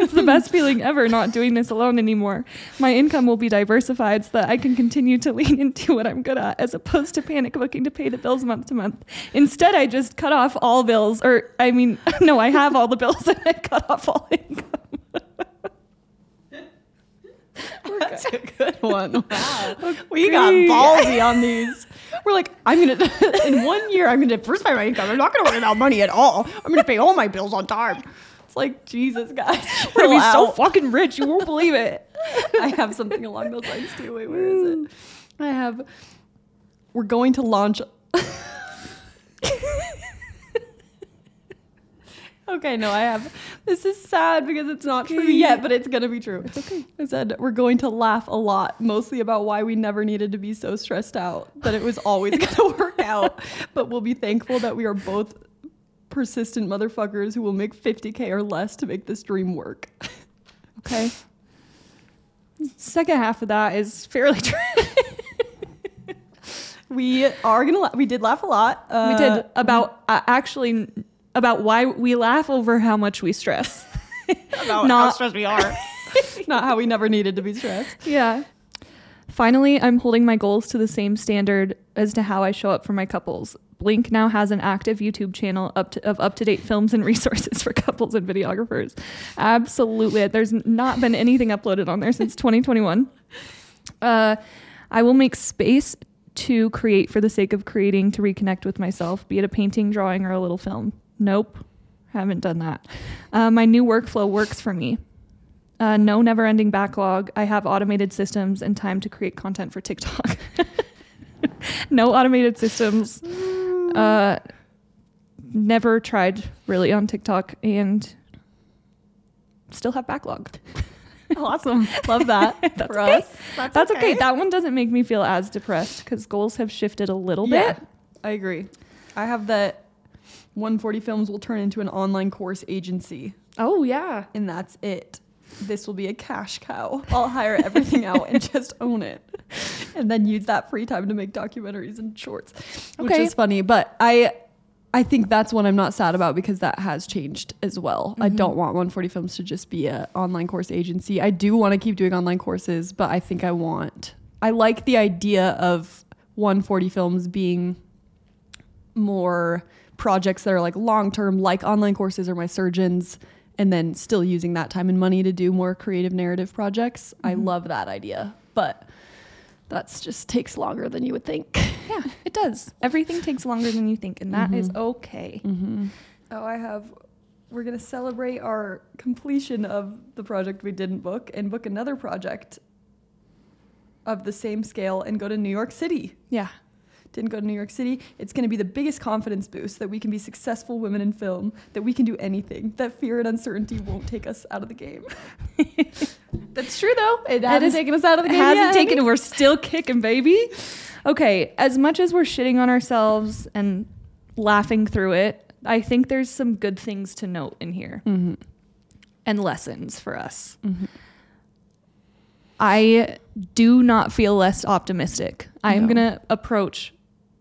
it's the best feeling ever not doing this alone anymore. My income will be diversified so that I can continue to lean into what I'm good at as opposed to panic booking to pay the bills month to month. Instead, I just cut off all bills, or I mean, no, I have all the bills and I cut off all income. That's a good one. Wow. We got ballsy on these. We're like, I'm gonna in one year I'm gonna diversify my income. I'm not gonna worry about money at all. I'm gonna pay all my bills on time. It's like Jesus, guys. We're gonna be so fucking rich, you won't believe it. I have something along those lines too. Wait, where is it? Mm. I have. We're going to launch. okay, no, I have. This is sad because it's not true yet, but it's gonna be true. It's okay. I said we're going to laugh a lot, mostly about why we never needed to be so stressed out. That it was always gonna work out, but we'll be thankful that we are both persistent motherfuckers who will make 50k or less to make this dream work. Okay. Second half of that is fairly true. We are gonna. La- we did laugh a lot. Uh, we did about uh, actually about why we laugh over how much we stress. about Not- how stressed we are. Not how we never needed to be stressed. yeah. Finally, I'm holding my goals to the same standard as to how I show up for my couples. Blink now has an active YouTube channel up to, of up to date films and resources for couples and videographers. Absolutely. There's not been anything uploaded on there since 2021. Uh, I will make space to create for the sake of creating to reconnect with myself, be it a painting, drawing, or a little film. Nope, haven't done that. Uh, my new workflow works for me. Uh, no never ending backlog. I have automated systems and time to create content for TikTok. no automated systems. Uh, never tried really on TikTok and still have backlog. Awesome. Love that That's for okay. us. That's, That's okay. That one doesn't make me feel as depressed because goals have shifted a little yeah, bit. I agree. I have that 140 Films will turn into an online course agency, Oh yeah. and that's it. This will be a cash cow. I'll hire everything out and just own it, and then use that free time to make documentaries and shorts, which is funny. But I, I think that's one I'm not sad about because that has changed as well. I mm-hmm. don't want 140 Films to just be a online course agency. I do want to keep doing online courses, but I think I want. I like the idea of 140 Films being more projects that are like long term, like online courses or my surgeons, and then still using that time and money to do more creative narrative projects. I mm-hmm. love that idea, but that's just takes longer than you would think. Yeah, it does. Everything takes longer than you think, and that is mm-hmm. okay. Mm-hmm. Oh, I have. We're gonna celebrate our completion of the project we didn't book and book another project of the same scale and go to New York City. Yeah. Didn't go to New York City. It's going to be the biggest confidence boost that we can be successful women in film, that we can do anything, that fear and uncertainty won't take us out of the game. That's true, though. It hasn't is- taken us out of the It game. hasn't yet. taken. We're still kicking, baby. Okay, as much as we're shitting on ourselves and laughing through it, I think there's some good things to note in here Mm-hmm. and lessons for us. I do not feel less optimistic. I am No. going to approach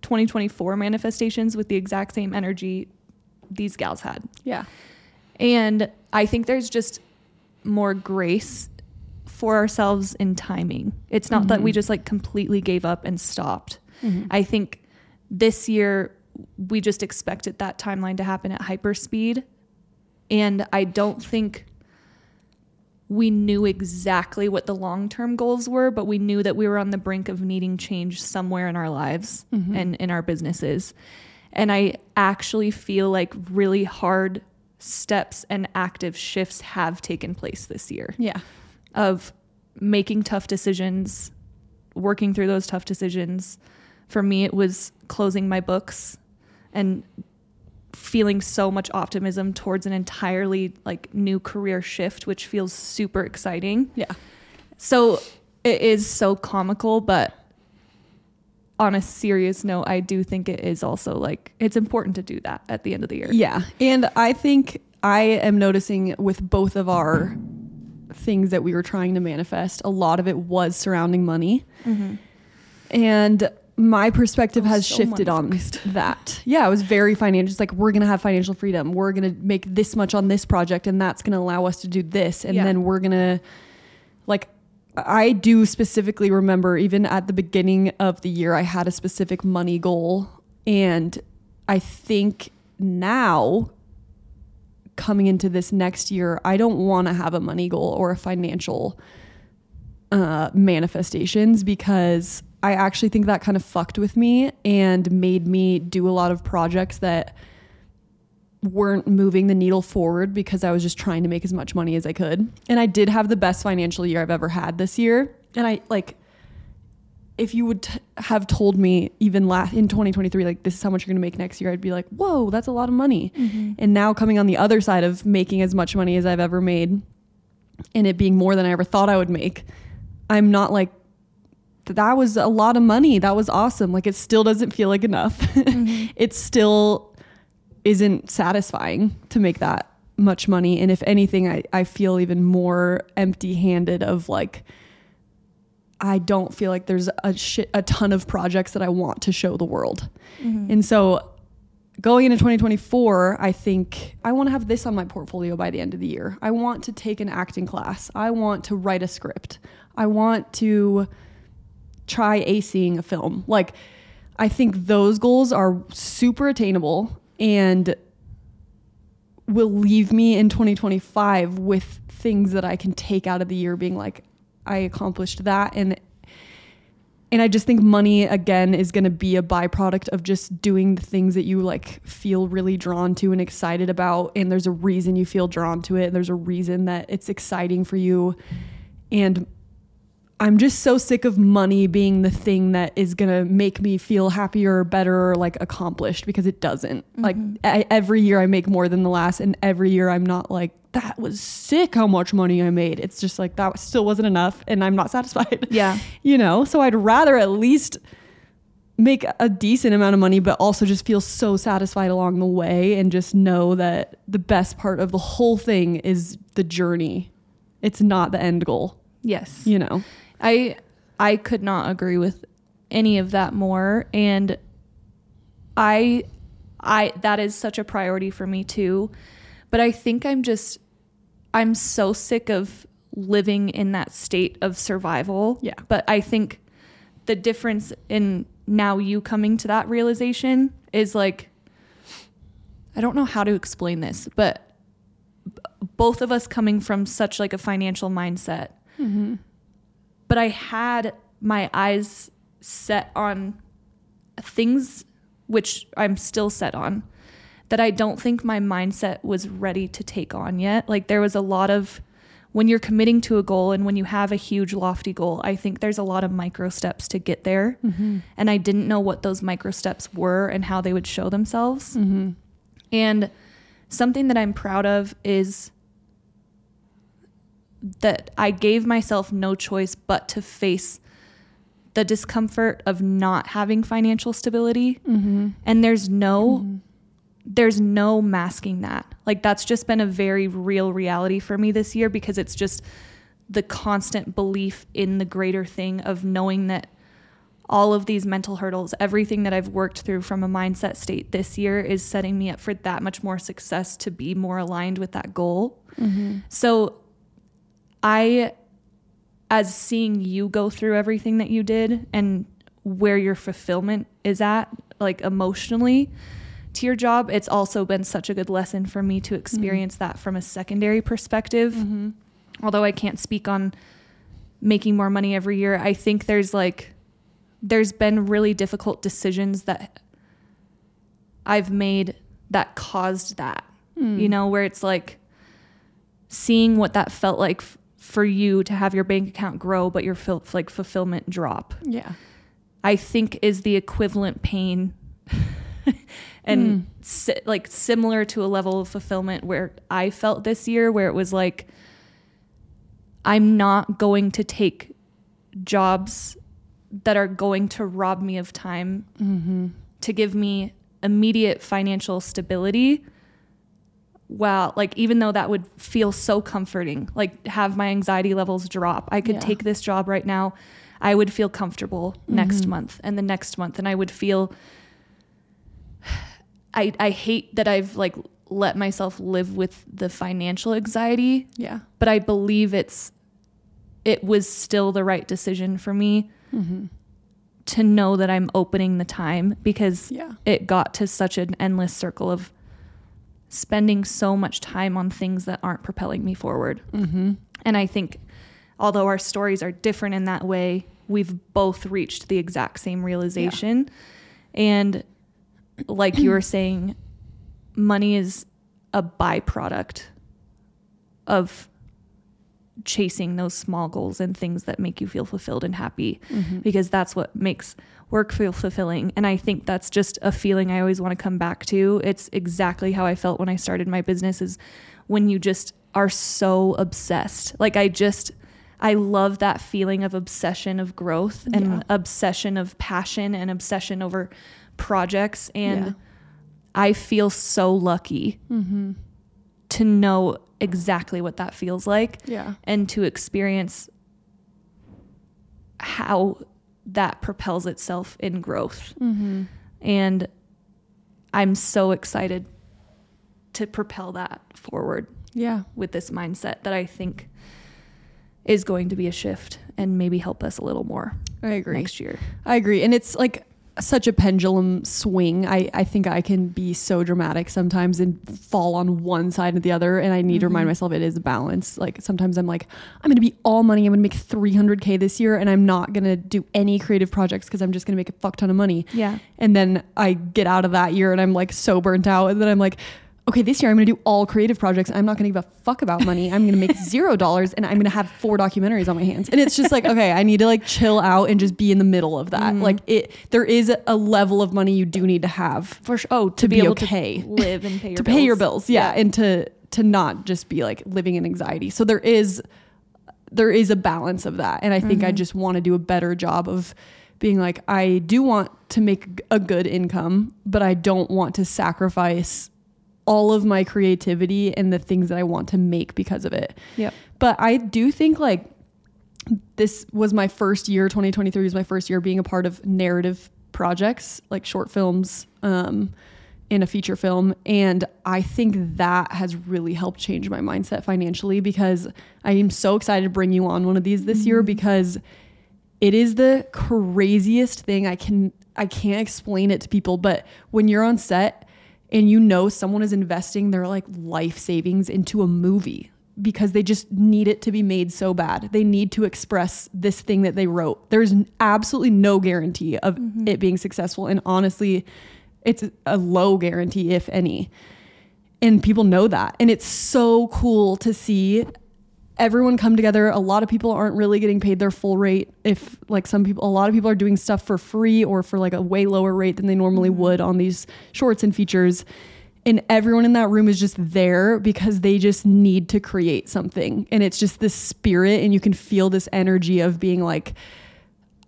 2024 manifestations with the exact same energy these gals had. Yeah. And I think there's just more grace for ourselves in timing. It's not that we mm-hmm. just like completely gave up and stopped. Mm-hmm. I think this year we just expected that timeline to happen at hyper speed. And I don't think we knew exactly what the long term goals were, but we knew that we were on the brink of needing change somewhere in our lives mm-hmm. and in our businesses. And I actually feel like really hard steps and active shifts have taken place this year Yeah. of making tough decisions, working through those tough decisions. For me, it was closing my books and feeling so much optimism towards an entirely like new career shift, which feels super exciting. Yeah. So it is so comical, but on a serious note, I do think it is also like it's important to do that at the end of the year. Yeah. And I think I am noticing with both of our things that we were trying to manifest, a lot of it was surrounding money. Mm-hmm. And my perspective has so shifted on that. Yeah, it was very financial. It's like we're gonna have financial freedom. We're gonna make this much on this project, and that's gonna allow us to do this. And Yeah. then we're gonna like I do specifically remember even at the beginning of the year I had a specific money goal and I think now coming into this next year I don't want to have a money goal or a financial uh, manifestations because I actually think that kind of fucked with me and made me do a lot of projects that weren't moving the needle forward because I was just trying to make as much money as I could. And I did have the best financial year I've ever had this year. And I like, if you would t- have told me even last in 2023, like this is how much you're going to make next year, I'd be like, whoa, that's a lot of money. Mm-hmm. And now coming on the other side of making as much money as I've ever made and it being more than I ever thought I would make, I'm not like, that was a lot of money. That was awesome. Like it still doesn't feel like enough. Mm-hmm. it still isn't satisfying to make that much money. And if anything, I, I feel even more empty handed of like, I don't feel like there's a shit, a ton of projects that I want to show the world. Mm-hmm. And so going into 2024, I think I want to have this on my portfolio by the end of the year. I want to take an acting class. I want to write a script. I want to try acing a film. Like, I think those goals are super attainable and will leave me in 2025 with things that I can take out of the year being like I accomplished that. And and I just think money again is going to be a byproduct of just doing the things that you like feel really drawn to and excited about. And there's a reason you feel drawn to it. And there's a reason that it's exciting for you. And I'm just so sick of money being the thing that is going to make me feel happier or better or like accomplished because it doesn't. Like I, mm-hmm. every year I make more than the last and every year I'm not like that was sick how much money I made. It's just like that still wasn't enough and I'm not satisfied. Yeah. you know, so I'd rather at least make a decent amount of money but also just feel so satisfied along the way and just know that the best part of the whole thing is the journey. It's not the end goal, Yes. you know. I I could not agree with any of that more and I I that is such a priority for me too. But I think I'm just I'm so sick of living in that state of survival. Yeah. But I think the difference in now you coming to that realization is like I don't know how to explain this, but b- both of us coming from such like a financial mindset mm-hmm. But I had my eyes set on things which I'm still set on that I don't think my mindset was ready to take on yet. Like there was a lot of when you're committing to a goal and when you have a huge lofty goal, I think there's a lot of micro steps to get there. Mm-hmm. And I didn't know what those micro steps were and how they would show themselves. Mm-hmm. And something that I'm proud of is that I gave myself no choice but to face the discomfort of not having financial stability. Mm-hmm. And there's no mm-hmm. there's no masking that. Like that's just been a very real reality for me this year because it's just the constant belief in the greater thing of knowing that all of these mental hurdles, everything that I've worked through from a mindset state this year is setting me up for that much more success to be more aligned with that goal. Mm-hmm. So I, as seeing you go through everything that you did and where your fulfillment is at, like emotionally to your job, it's also been such a good lesson for me to mm-hmm. experience that from a secondary perspective. Mm-hmm. Although I can't speak on making more money every year, I think there's like, there's been really difficult decisions that I've made that caused that. Hmm. you know, where it's like seeing what that felt like f- for you to have your bank account grow, but your fil- like fulfillment drop. Yeah. I think is the equivalent pain and hmm. si- like similar to a level of fulfillment where I felt this year where it was like I'm not going to take jobs that are going to rob me of time mm-hmm. to give me immediate financial stability wow like even though that would feel so comforting like have my anxiety levels drop i could Yeah. take this job right now i would feel comfortable next mm-hmm. month and the next month and i would feel i i hate that i've like let myself live with the financial anxiety Yeah. but I believe it's it was still the right decision for me mm-hmm. to know that I'm opening the time because Yeah. it got to such an endless circle of spending so much time on things that aren't propelling me forward. Mm-hmm. And I think although our stories are different in that way, we've both reached the exact same realization. And like you were saying, money is a byproduct of chasing those small goals and things that make you feel fulfilled and happy mm-hmm. because that's what makes work feel fulfilling. And i think that's just a feeling i always want to come back to. It's exactly how i felt when i started my business is when you just are so obsessed. Like i just i love that feeling of obsession of growth and Yeah. obsession of passion and obsession over projects. And Yeah. I feel so lucky mm-hmm. To know exactly what that feels like Yeah. and to experience how that propels itself in growth. Mm-hmm. And I'm so excited to propel that forward Yeah. with this mindset that I think is going to be a shift and maybe help us a little more I agree. next year. I agree. And it's like such a pendulum swing. I, I think I can be so dramatic sometimes and fall on one side or the other. And I need to remind mm-hmm. myself it is a balance. Like sometimes I'm like, I'm going to be all money. I'm going to make 300K this year and I'm not going to do any creative projects because I'm just going to make a fuck ton of money. Yeah. And then I get out of that year and I'm like so burnt out. And then I'm like, okay, this year I'm going to do all creative projects. I'm not going to give a fuck about money. I'm going to make zero dollars and I'm going to have four documentaries on my hands. And it's just like, okay, I need to like chill out and just be in the middle of that. Mm-hmm. Like it, there is a level of money you do need to have For sure. Oh, to, To be, be able okay. to live and pay your to bills. pay your bills. Yeah. And to, to not just be like living in anxiety. So there is, there is a balance of that. And I think I just want to do a better job of being like, I do want to make a good income, but I don't want to sacrifice all of my creativity and the things that I want to make because of it. Yeah. But I do think like this was my first year, 2023 was my first year being a part of narrative projects, like short films, um, in a feature film. And I think that has really helped change my mindset financially because I am so excited to bring you on one of these this year because it is the craziest thing I can I can't explain it to people, but when you're on set and you know someone is investing their like life savings into a movie because they just need it to be made so bad. They need to express this thing that they wrote. There's absolutely no guarantee of mm-hmm. it being successful and honestly it's a low guarantee if any. And people know that. And it's so cool to see everyone come together. A lot of people aren't really getting paid their full rate. If like some people, a lot of people are doing stuff for free or for like a way lower rate than they normally mm-hmm. would on these shorts and features. And everyone in that room is just there because they just need to create something. And it's just this spirit, and you can feel this energy of being like,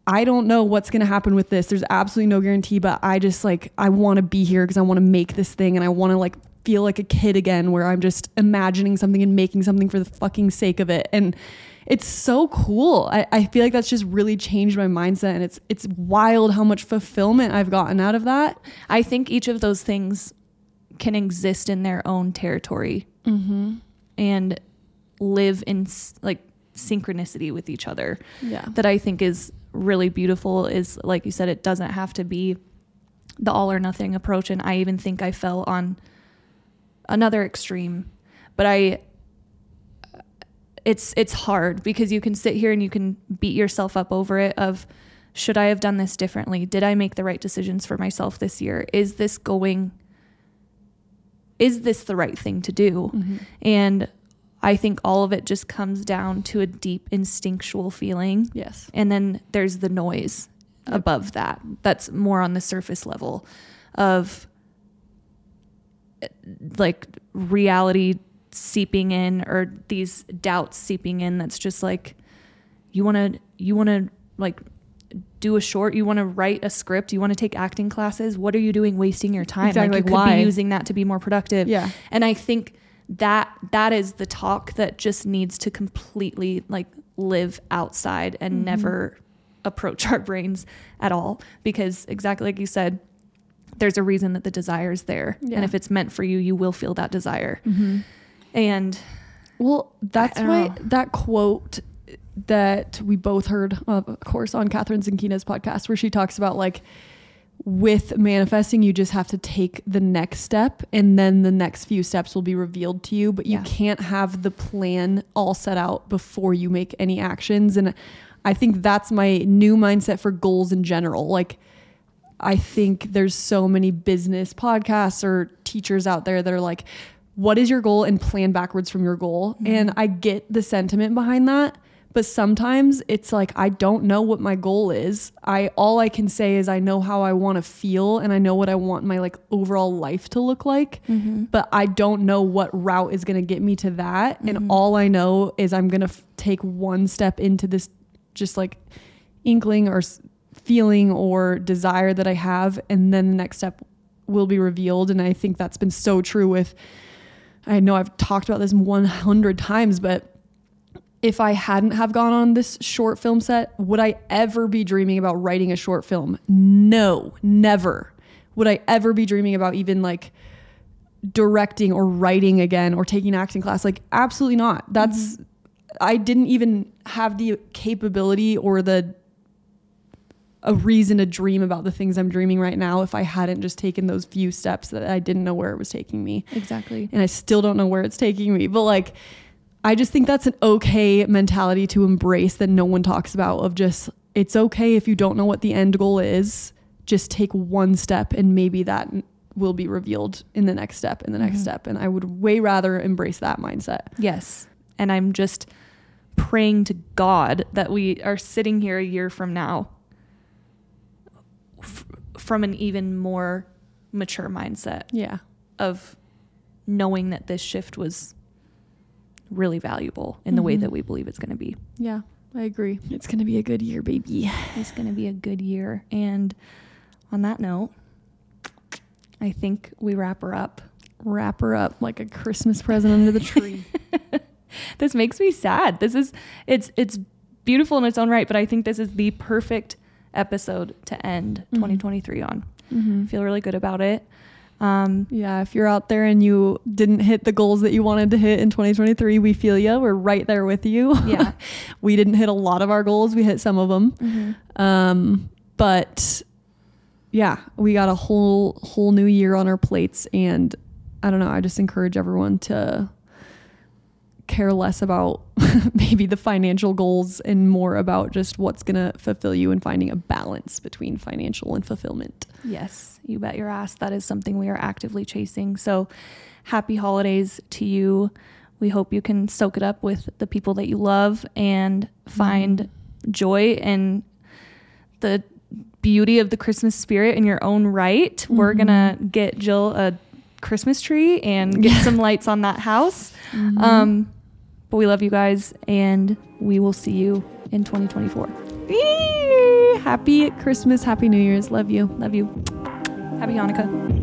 I don't know what's going to happen with this. There's absolutely no guarantee, but I just like, I want to be here because I want to make this thing and I want to like feel like a kid again where I'm just imagining something and making something for the fucking sake of it. And it's so cool. I, I feel like that's just really changed my mindset and it's it's wild how much fulfillment I've gotten out of that. I think each of those things can exist in their own territory mm-hmm. and live in like synchronicity with each other. Yeah. That I think is really beautiful. Is like you said, it doesn't have to be the all or nothing approach. And I even think I fell on another extreme, but I. It's it's hard because you can sit here and you can beat yourself up over it of should I have done this differently? Did I make the right decisions for myself this year? Is this going is this the right thing to do? Mm-hmm. And I think all of it just comes down to a deep instinctual feeling. Yes. And then there's the noise above that. That's more on the surface level of like reality seeping in or these doubts seeping in that's just like you want to you want to like do a short you want to write a script you want to take acting classes what are you doing wasting your time Exactly, like you like, could why? be using that to be more productive Yeah. and i think that that is the talk that just needs to completely like live outside and Mm-hmm. never approach our brains at all because exactly like you said there's a reason that the desire is there Yeah. and if it's meant for you you will feel that desire mm-hmm. and Well, that's why know. that quote that we both heard, of course, on Kathrin Zenkina's podcast, where she talks about like with manifesting, you just have to take the next step, and then the next few steps will be revealed to you. But you Yeah. can't have the plan all set out before you make any actions. And I think that's my new mindset for goals in general. Like, I think there's so many business podcasts or teachers out there that are like, what is your goal and plan backwards from your goal? Mm-hmm. And I get the sentiment behind that. But sometimes it's like I don't know what my goal is. I all I can say is I know how I want to feel and I know what I want my like overall life to look like. Mm-hmm. But I don't know what route is going to get me to that. And mm-hmm. all I know is I'm going to f- take one step into this just like inkling or feeling or desire that I have, and then the next step will be revealed. And I think that's been so true with. I know I've talked about this 100 times, but if I hadn't have gone on this short film set, would I ever be dreaming about writing a short film? No, never. Would I ever be dreaming about even like directing or writing again or taking acting class? Like absolutely not. That's mm-hmm. I didn't even have the capability or the a reason to dream about the things I'm dreaming right now if I hadn't just taken those few steps that I didn't know where it was taking me. exactly And I still don't know where it's taking me. But like I just think that's an okay mentality to embrace that no one talks about of just it's okay if you don't know what the end goal is. Just take one step and maybe that will be revealed in the next step in the next mm-hmm. step and I would way rather embrace that mindset. Yes. And I'm just praying to God that we are sitting here a year from now f- from an even more mature mindset Yeah. of knowing that this shift was really valuable in the way mm-hmm. that we believe it's going to be. Yeah. I agree. It's going to be a good year, baby. It's going to be a good year. And on that note, I think we wrap her up. Wrap her up like a Christmas present under the tree. this makes me sad. This is it's it's beautiful in its own right, but I think this is the perfect episode to end 2023 on. I feel really good about it. Um, Yeah, if you're out there and you didn't hit the goals that you wanted to hit in 2023, we feel you. We're right there with you. Yeah. we didn't hit a lot of our goals. We hit some of them. Um, but yeah, we got a whole whole new year on our plates and I don't know, I just encourage everyone to care less about maybe the financial goals and more about just what's going to fulfill you and finding a balance between financial and fulfillment. yes, you bet your ass. That is something we are actively chasing. So happy holidays to you. We hope you can soak it up with the people that you love and find mm-hmm. joy in the beauty of the Christmas spirit in your own right. We're going to mm-hmm. get Jill a Christmas tree and get some lights on that house. Um, but we love you guys and we will see you in 2024. Happy Christmas, happy New Year's. Love you. Love you. Happy Hanukkah.